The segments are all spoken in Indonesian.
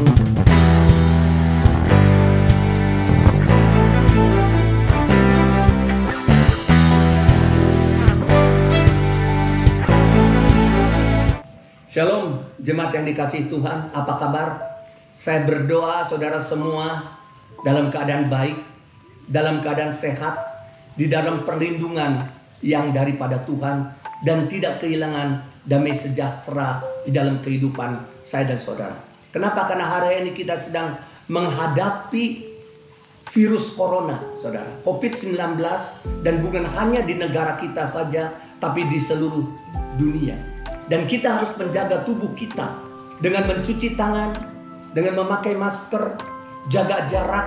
Shalom, jemaat yang dikasih Tuhan, apa kabar? Saya berdoa saudara semua dalam keadaan baik, dalam keadaan sehat, di dalam perlindungan yang daripada Tuhan dan tidak kehilangan damai sejahtera di dalam kehidupan saya dan saudara. Kenapa? Karena hari ini kita sedang menghadapi virus corona, saudara. COVID-19 dan bukan hanya di negara kita saja, tapi di seluruh dunia. Dan kita harus menjaga tubuh kita dengan mencuci tangan, dengan memakai masker, jaga jarak,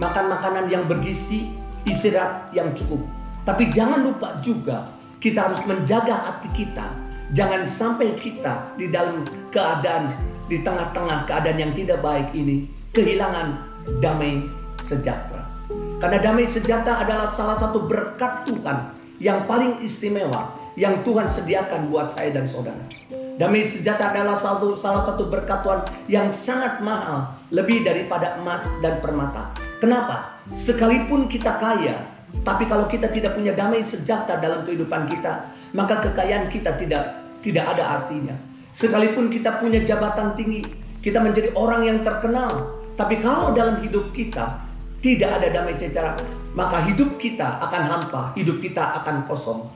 makan makanan yang bergizi, istirahat yang cukup. Tapi jangan lupa juga kita harus menjaga hati kita. Jangan sampai kita di dalam keadaan di tengah-tengah keadaan yang tidak baik ini kehilangan damai sejahtera. Karena damai sejahtera adalah salah satu berkat Tuhan yang paling istimewa yang Tuhan sediakan buat saya dan saudara. Damai sejahtera adalah satu, salah satu berkat Tuhan yang sangat mahal, lebih daripada emas dan permata. Kenapa? Sekalipun kita kaya, tapi kalau kita tidak punya damai sejahtera dalam kehidupan kita, maka kekayaan kita tidak tidak ada artinya. Sekalipun kita punya jabatan tinggi, kita menjadi orang yang terkenal, tapi kalau dalam hidup kita tidak ada damai sejahtera, maka hidup kita akan hampa, hidup kita akan kosong.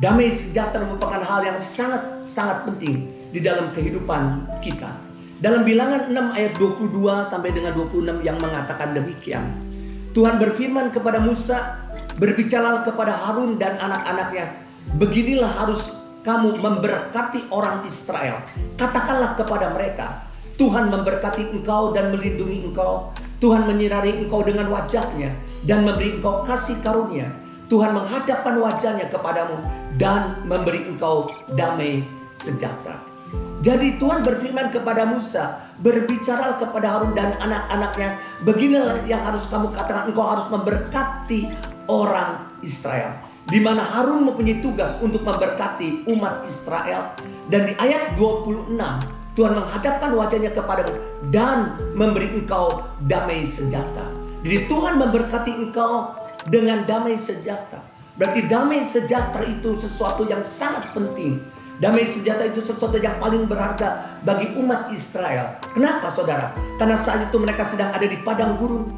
Damai sejahtera merupakan hal yang sangat sangat penting di dalam kehidupan kita. Dalam bilangan 6 ayat 22 sampai dengan 26 yang mengatakan demikian. Tuhan berfirman kepada Musa, berbicara kepada Harun dan anak-anaknya, beginilah harus kamu memberkati orang Israel. Katakanlah kepada mereka, Tuhan memberkati engkau dan melindungi engkau. Tuhan menyinari engkau dengan wajahnya dan memberi engkau kasih karunia. Tuhan menghadapkan wajahnya kepadamu dan memberi engkau damai sejahtera. Jadi Tuhan berfirman kepada Musa, berbicara kepada Harun dan anak-anaknya, beginilah yang harus kamu katakan, engkau harus memberkati orang Israel. Di mana Harun mempunyai tugas untuk memberkati umat Israel. Dan di ayat 26, Tuhan menghadapkan wajahnya kepadamu dan memberi engkau damai sejahtera. Jadi Tuhan memberkati engkau dengan damai sejahtera. Berarti damai sejahtera itu sesuatu yang sangat penting. Damai sejahtera itu sesuatu yang paling berharga bagi umat Israel. Kenapa saudara? Karena saat itu mereka sedang ada di padang gurun.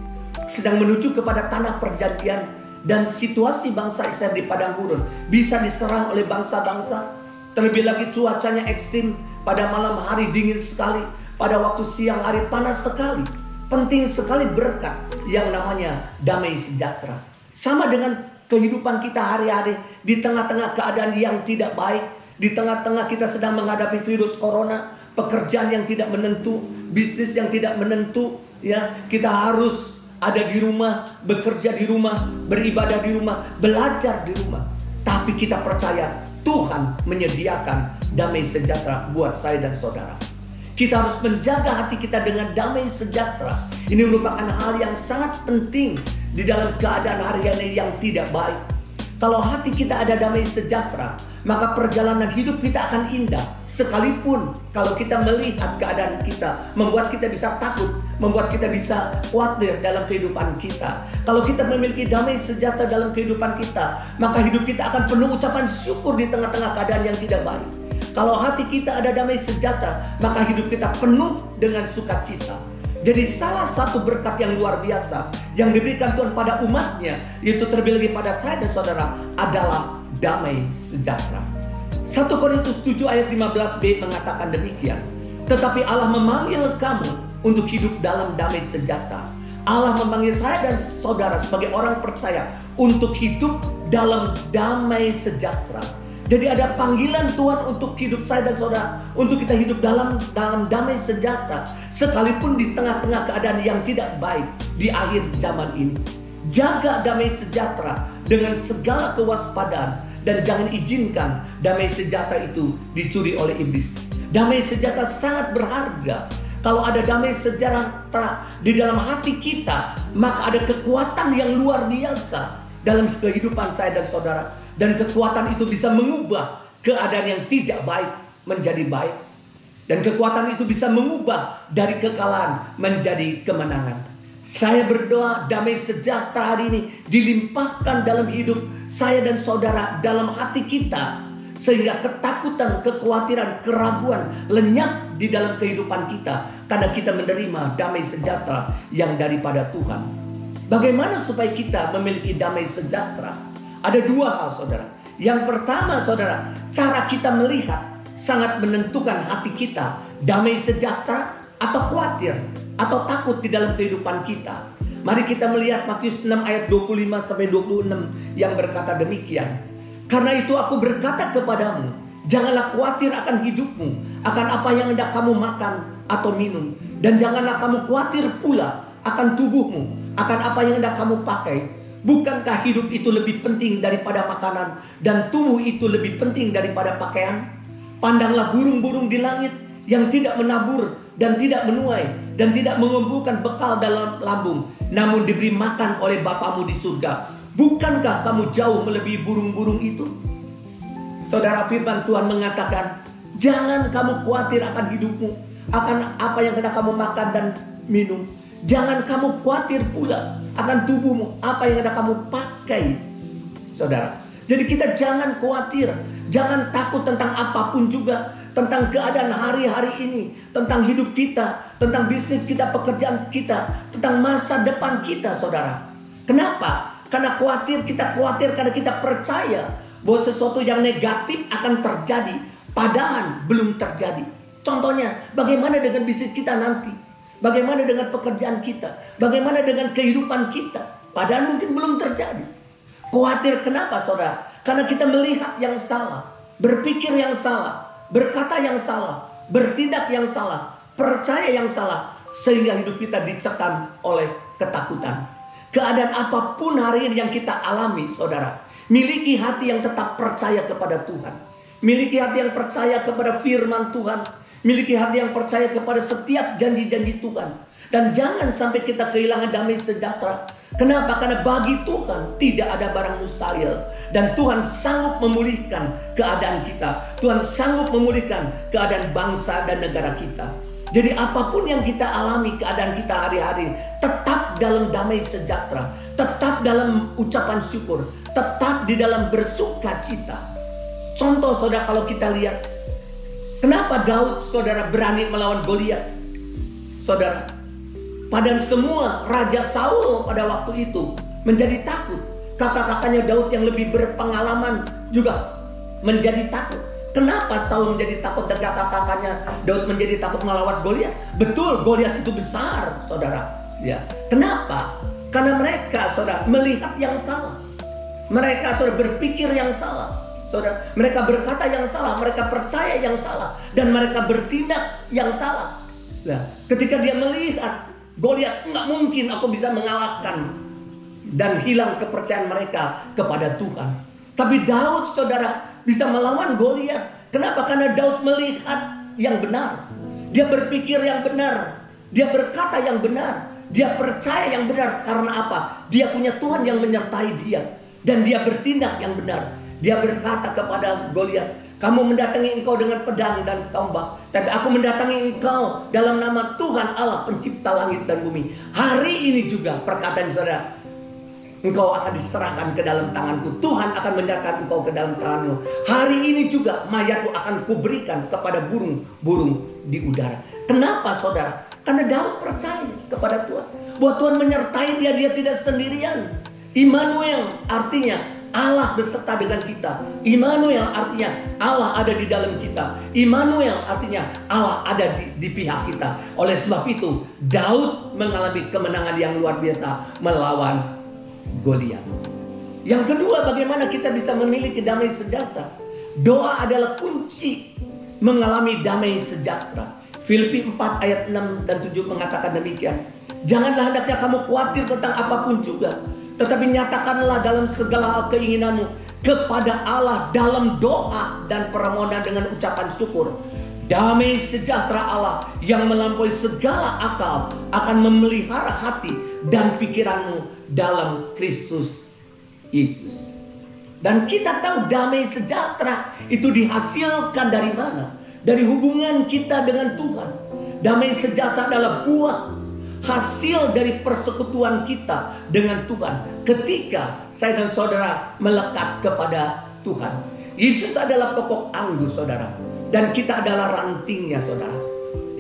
Sedang menuju kepada tanah perjanjian. Dan situasi bangsa Israel di padang gurun bisa diserang oleh bangsa-bangsa. Terlebih lagi cuacanya ekstrim. Pada malam hari dingin sekali. Pada waktu siang hari panas sekali. Penting sekali berkat yang namanya damai sejahtera. Sama dengan kehidupan kita hari-hari di tengah-tengah keadaan yang tidak baik, di tengah-tengah kita sedang menghadapi virus corona, pekerjaan yang tidak menentu, bisnis yang tidak menentu, ya, kita harus ada di rumah, bekerja di rumah, beribadah di rumah, belajar di rumah. Tapi kita percaya Tuhan menyediakan damai sejahtera buat saya dan saudara. Kita harus menjaga hati kita dengan damai sejahtera. Ini merupakan hal yang sangat penting di dalam keadaan hari-hari yang tidak baik. Kalau hati kita ada damai sejahtera, maka perjalanan hidup kita akan indah. Sekalipun kalau kita melihat keadaan kita, membuat kita bisa takut, membuat kita bisa khawatir dalam kehidupan kita. Kalau kita memiliki damai sejahtera dalam kehidupan kita, maka hidup kita akan penuh ucapan syukur di tengah-tengah keadaan yang tidak baik. Kalau hati kita ada damai sejahtera, maka hidup kita penuh dengan sukacita. Jadi salah satu berkat yang luar biasa yang diberikan Tuhan pada umatnya, yaitu terlebih lagi pada saya dan saudara, adalah damai sejahtera. 1 Korintus 7 ayat 15b mengatakan demikian. Tetapi Allah memanggil kamu untuk hidup dalam damai sejahtera. Allah memanggil saya dan saudara sebagai orang percaya untuk hidup dalam damai sejahtera. Jadi ada panggilan Tuhan untuk hidup saya dan saudara, untuk kita hidup dalam dalam damai sejahtera, sekalipun di tengah-tengah keadaan yang tidak baik di akhir zaman ini. Jaga damai sejahtera dengan segala kewaspadaan dan jangan izinkan damai sejahtera itu dicuri oleh iblis. Damai sejahtera sangat berharga. Kalau ada damai sejahtera di dalam hati kita, maka ada kekuatan yang luar biasa dalam kehidupan saya dan saudara dan kekuatan itu bisa mengubah keadaan yang tidak baik menjadi baik. Dan kekuatan itu bisa mengubah dari kekalahan menjadi kemenangan. Saya berdoa damai sejahtera hari ini dilimpahkan dalam hidup saya dan saudara dalam hati kita. Sehingga ketakutan, kekhawatiran, keraguan lenyap di dalam kehidupan kita. Karena kita menerima damai sejahtera yang daripada Tuhan. Bagaimana supaya kita memiliki damai sejahtera? Ada dua hal saudara. Yang pertama saudara, cara kita melihat sangat menentukan hati kita damai sejahtera atau khawatir atau takut di dalam kehidupan kita. Mari kita melihat Matius 6 ayat 25 sampai 26 yang berkata demikian. Karena itu aku berkata kepadamu, janganlah khawatir akan hidupmu, akan apa yang hendak kamu makan atau minum, dan janganlah kamu khawatir pula akan tubuhmu, akan apa yang hendak kamu pakai. Bukankah hidup itu lebih penting daripada makanan dan tubuh itu lebih penting daripada pakaian? Pandanglah burung-burung di langit yang tidak menabur dan tidak menuai dan tidak mengumpulkan bekal dalam lambung, namun diberi makan oleh Bapamu di surga. Bukankah kamu jauh melebihi burung-burung itu? Saudara firman Tuhan mengatakan, jangan kamu khawatir akan hidupmu, akan apa yang kena kamu makan dan minum. Jangan kamu khawatir pula akan tubuhmu, apa yang kena kamu pakai. Saudara, jadi kita jangan khawatir Jangan takut tentang apa pun juga, tentang keadaan hari-hari ini, tentang hidup kita, tentang bisnis kita, pekerjaan kita, tentang masa depan kita, saudara. Kenapa? Karena khawatir, kita khawatir karena kita percaya bahwa sesuatu yang negatif akan terjadi, padahal belum terjadi. Contohnya, bagaimana dengan bisnis kita nanti? Bagaimana dengan pekerjaan kita? Bagaimana dengan kehidupan kita? Padahal mungkin belum terjadi. Khawatir kenapa saudara? Karena kita melihat yang salah, berpikir yang salah, berkata yang salah, bertindak yang salah, percaya yang salah, sehingga hidup kita dicekam oleh ketakutan. Keadaan apa pun hari ini yang kita alami, saudara, miliki hati yang tetap percaya kepada Tuhan, miliki hati yang percaya kepada firman Tuhan, miliki hati yang percaya kepada setiap janji-janji Tuhan, dan jangan sampai kita kehilangan damai sejahtera Kenapa? Karena bagi Tuhan tidak ada barang mustahil dan Tuhan sanggup memulihkan keadaan kita. Tuhan sanggup memulihkan keadaan bangsa dan negara kita. Jadi apa pun yang kita alami keadaan kita hari-hari tetap dalam damai sejahtera, tetap dalam ucapan syukur, tetap di dalam bersuka cita. Contoh saudara kalau kita lihat kenapa Daud saudara berani melawan Goliat? Saudara, Padahal semua Raja Saul pada waktu itu menjadi takut. Kakak-kakaknya Daud yang lebih berpengalaman juga menjadi takut. Kenapa Saul menjadi takut dan kakak-kakaknya Daud menjadi takut melawan Goliat? Betul, Goliat itu besar, saudara. Ya, kenapa? Karena mereka, saudara, melihat yang salah. Mereka saudara berpikir yang salah. Saudara, mereka berkata yang salah, mereka percaya yang salah, dan mereka bertindak yang salah. Nah, ketika dia melihat Goliat nggak mungkin aku bisa mengalahkan dan hilang kepercayaan mereka kepada Tuhan. Tapi Daud saudara bisa melawan Goliat. Kenapa? Karena Daud melihat yang benar. Dia berpikir yang benar. Dia berkata yang benar. Dia percaya yang benar. Karena apa? Dia punya Tuhan yang menyertai dia. Dan dia bertindak yang benar. Dia berkata kepada Goliat, kamu mendatangi engkau dengan pedang dan tombak. Tapi aku mendatangi engkau dalam nama Tuhan Allah pencipta langit dan bumi. Hari ini juga perkataan saudara. Engkau akan diserahkan ke dalam tanganku. Tuhan akan menyerahkan engkau ke dalam tanganmu. Hari ini juga mayatmu akan kuberikan kepada burung-burung di udara. Kenapa saudara? Karena Daud percaya kepada Tuhan. Bahwa Tuhan menyertai dia, dia tidak sendirian. Immanuel artinya Allah beserta dengan kita. Immanuel artinya Allah ada di dalam kita. Immanuel artinya Allah ada di, di pihak kita. Oleh sebab itu, Daud mengalami kemenangan yang luar biasa melawan Goliat. Yang kedua, bagaimana kita bisa memiliki damai sejahtera? Doa adalah kunci mengalami damai sejahtera. Filipi 4 ayat 6 dan 7 mengatakan demikian. Janganlah hendaknya kamu khawatir tentang apa pun juga tetapi nyatakanlah dalam segala keinginanmu kepada Allah dalam doa dan permohonan dengan ucapan syukur. Damai sejahtera Allah yang melampaui segala akal akan memelihara hati dan pikiranmu dalam Kristus Yesus. Dan kita tahu damai sejahtera itu dihasilkan dari mana? dari hubungan kita dengan Tuhan. Damai sejahtera adalah buah hasil dari persekutuan kita dengan Tuhan ketika saya dan saudara melekat kepada Tuhan. Yesus adalah pokok anggur saudara dan kita adalah rantingnya saudara.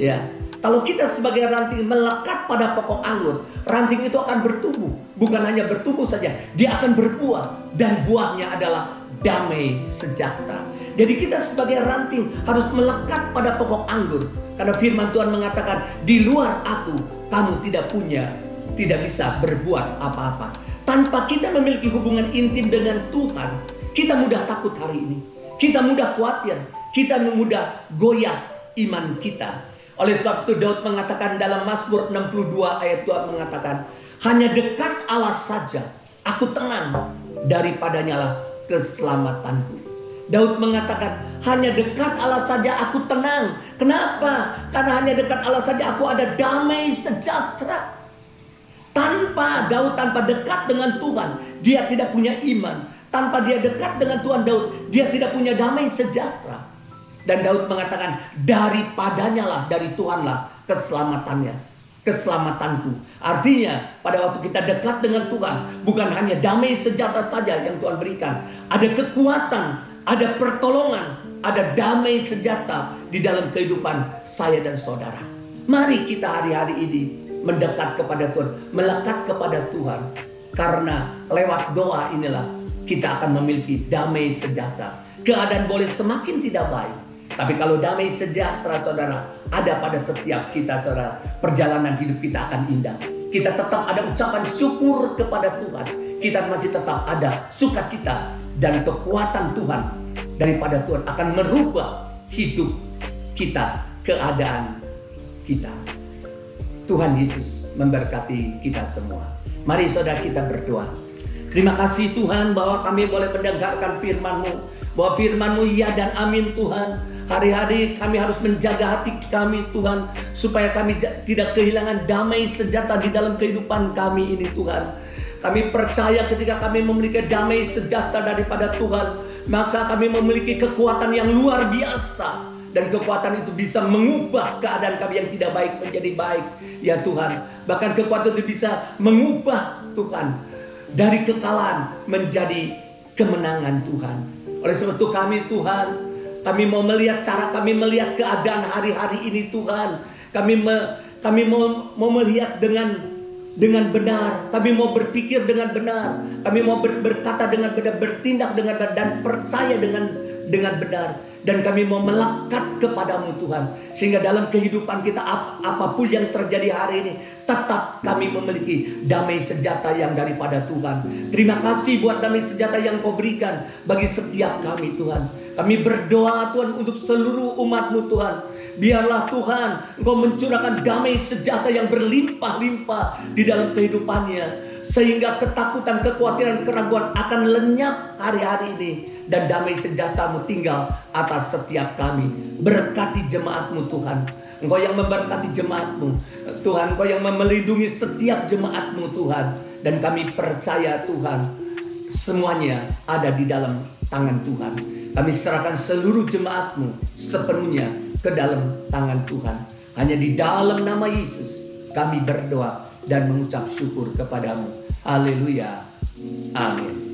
Ya, kalau kita sebagai ranting melekat pada pokok anggur, ranting itu akan bertumbuh. Bukan hanya bertumbuh saja, dia akan berbuah. Dan buahnya adalah damai sejahtera. Jadi kita sebagai ranting harus melekat pada pokok anggur. Karena firman Tuhan mengatakan, di luar aku, kamu tidak punya, tidak bisa berbuat apa-apa. Tanpa kita memiliki hubungan intim dengan Tuhan, kita mudah takut hari ini. Kita mudah khawatir, kita mudah goyah iman kita. Oleh sebab itu Daud mengatakan dalam Mazmur 62 ayat Tuhan mengatakan, hanya dekat Allah saja aku tenang daripadanya lah keselamatanku. Daud mengatakan, hanya dekat Allah saja aku tenang. Kenapa? Karena hanya dekat Allah saja aku ada damai sejahtera. Tanpa Daud tanpa dekat dengan Tuhan, dia tidak punya iman. Tanpa dia dekat dengan Tuhan Daud, dia tidak punya damai sejahtera. Dan Daud mengatakan, daripadanya lah, dari Tuhan lah keselamatannya, keselamatanku. Artinya, pada waktu kita dekat dengan Tuhan, bukan hanya damai sejahtera saja yang Tuhan berikan. Ada kekuatan, ada pertolongan, ada damai sejahtera di dalam kehidupan saya dan saudara. Mari kita hari-hari ini mendekat kepada Tuhan, melekat kepada Tuhan. Karena lewat doa inilah kita akan memiliki damai sejahtera. Keadaan boleh semakin tidak baik, tapi kalau damai sejahtera saudara ada pada setiap kita saudara, perjalanan hidup kita akan indah. Kita tetap ada ucapan syukur kepada Tuhan. Kita masih tetap ada sukacita dan kekuatan Tuhan daripada Tuhan akan merubah hidup kita, keadaan kita. Tuhan Yesus memberkati kita semua. Mari saudara kita berdoa. Terima kasih Tuhan bahwa kami boleh mendengarkan firman-Mu. Bahwa firman-Mu ya dan amin Tuhan. Hari-hari kami harus menjaga hati kami Tuhan supaya kami tidak kehilangan damai sejahtera di dalam kehidupan kami ini Tuhan. Kami percaya ketika kami memiliki damai sejahtera daripada Tuhan, maka kami memiliki kekuatan yang luar biasa dan kekuatan itu bisa mengubah keadaan kami yang tidak baik menjadi baik ya Tuhan. Bahkan kekuatan itu bisa mengubah Tuhan dari kekalahan menjadi kemenangan Tuhan. Oleh sebab itu kami Tuhan kami mau melihat cara kami melihat keadaan hari-hari ini Tuhan. Kami me, kami mau, mau melihat dengan dengan benar. Kami mau berpikir dengan benar. Kami mau ber, berkata dengan benar, bertindak dengan benar dan percaya dengan dengan benar dan kami mau melekat kepadamu Tuhan sehingga dalam kehidupan kita ap, apa pun yang terjadi hari ini tetap kami memiliki damai sejahtera yang daripada Tuhan terima kasih buat damai sejahtera yang kau berikan bagi setiap kami Tuhan kami berdoa Tuhan untuk seluruh umatmu Tuhan. Biarlah Tuhan Engkau mencurahkan damai sejahtera yang berlimpah-limpah di dalam kehidupannya. Sehingga ketakutan, kekhawatiran, keraguan akan lenyap hari-hari ini. Dan damai sejahteramu tinggal atas setiap kami. Berkati jemaatmu Tuhan. Engkau yang memberkati jemaatmu. Tuhan, Engkau yang melindungi setiap jemaatmu Tuhan. Dan kami percaya Tuhan, semuanya ada di dalam tangan Tuhan. Kami serahkan seluruh jemaatmu sepenuhnya ke dalam tangan Tuhan. Hanya di dalam nama Yesus kami berdoa dan mengucap syukur kepadamu. Haleluya. Amin.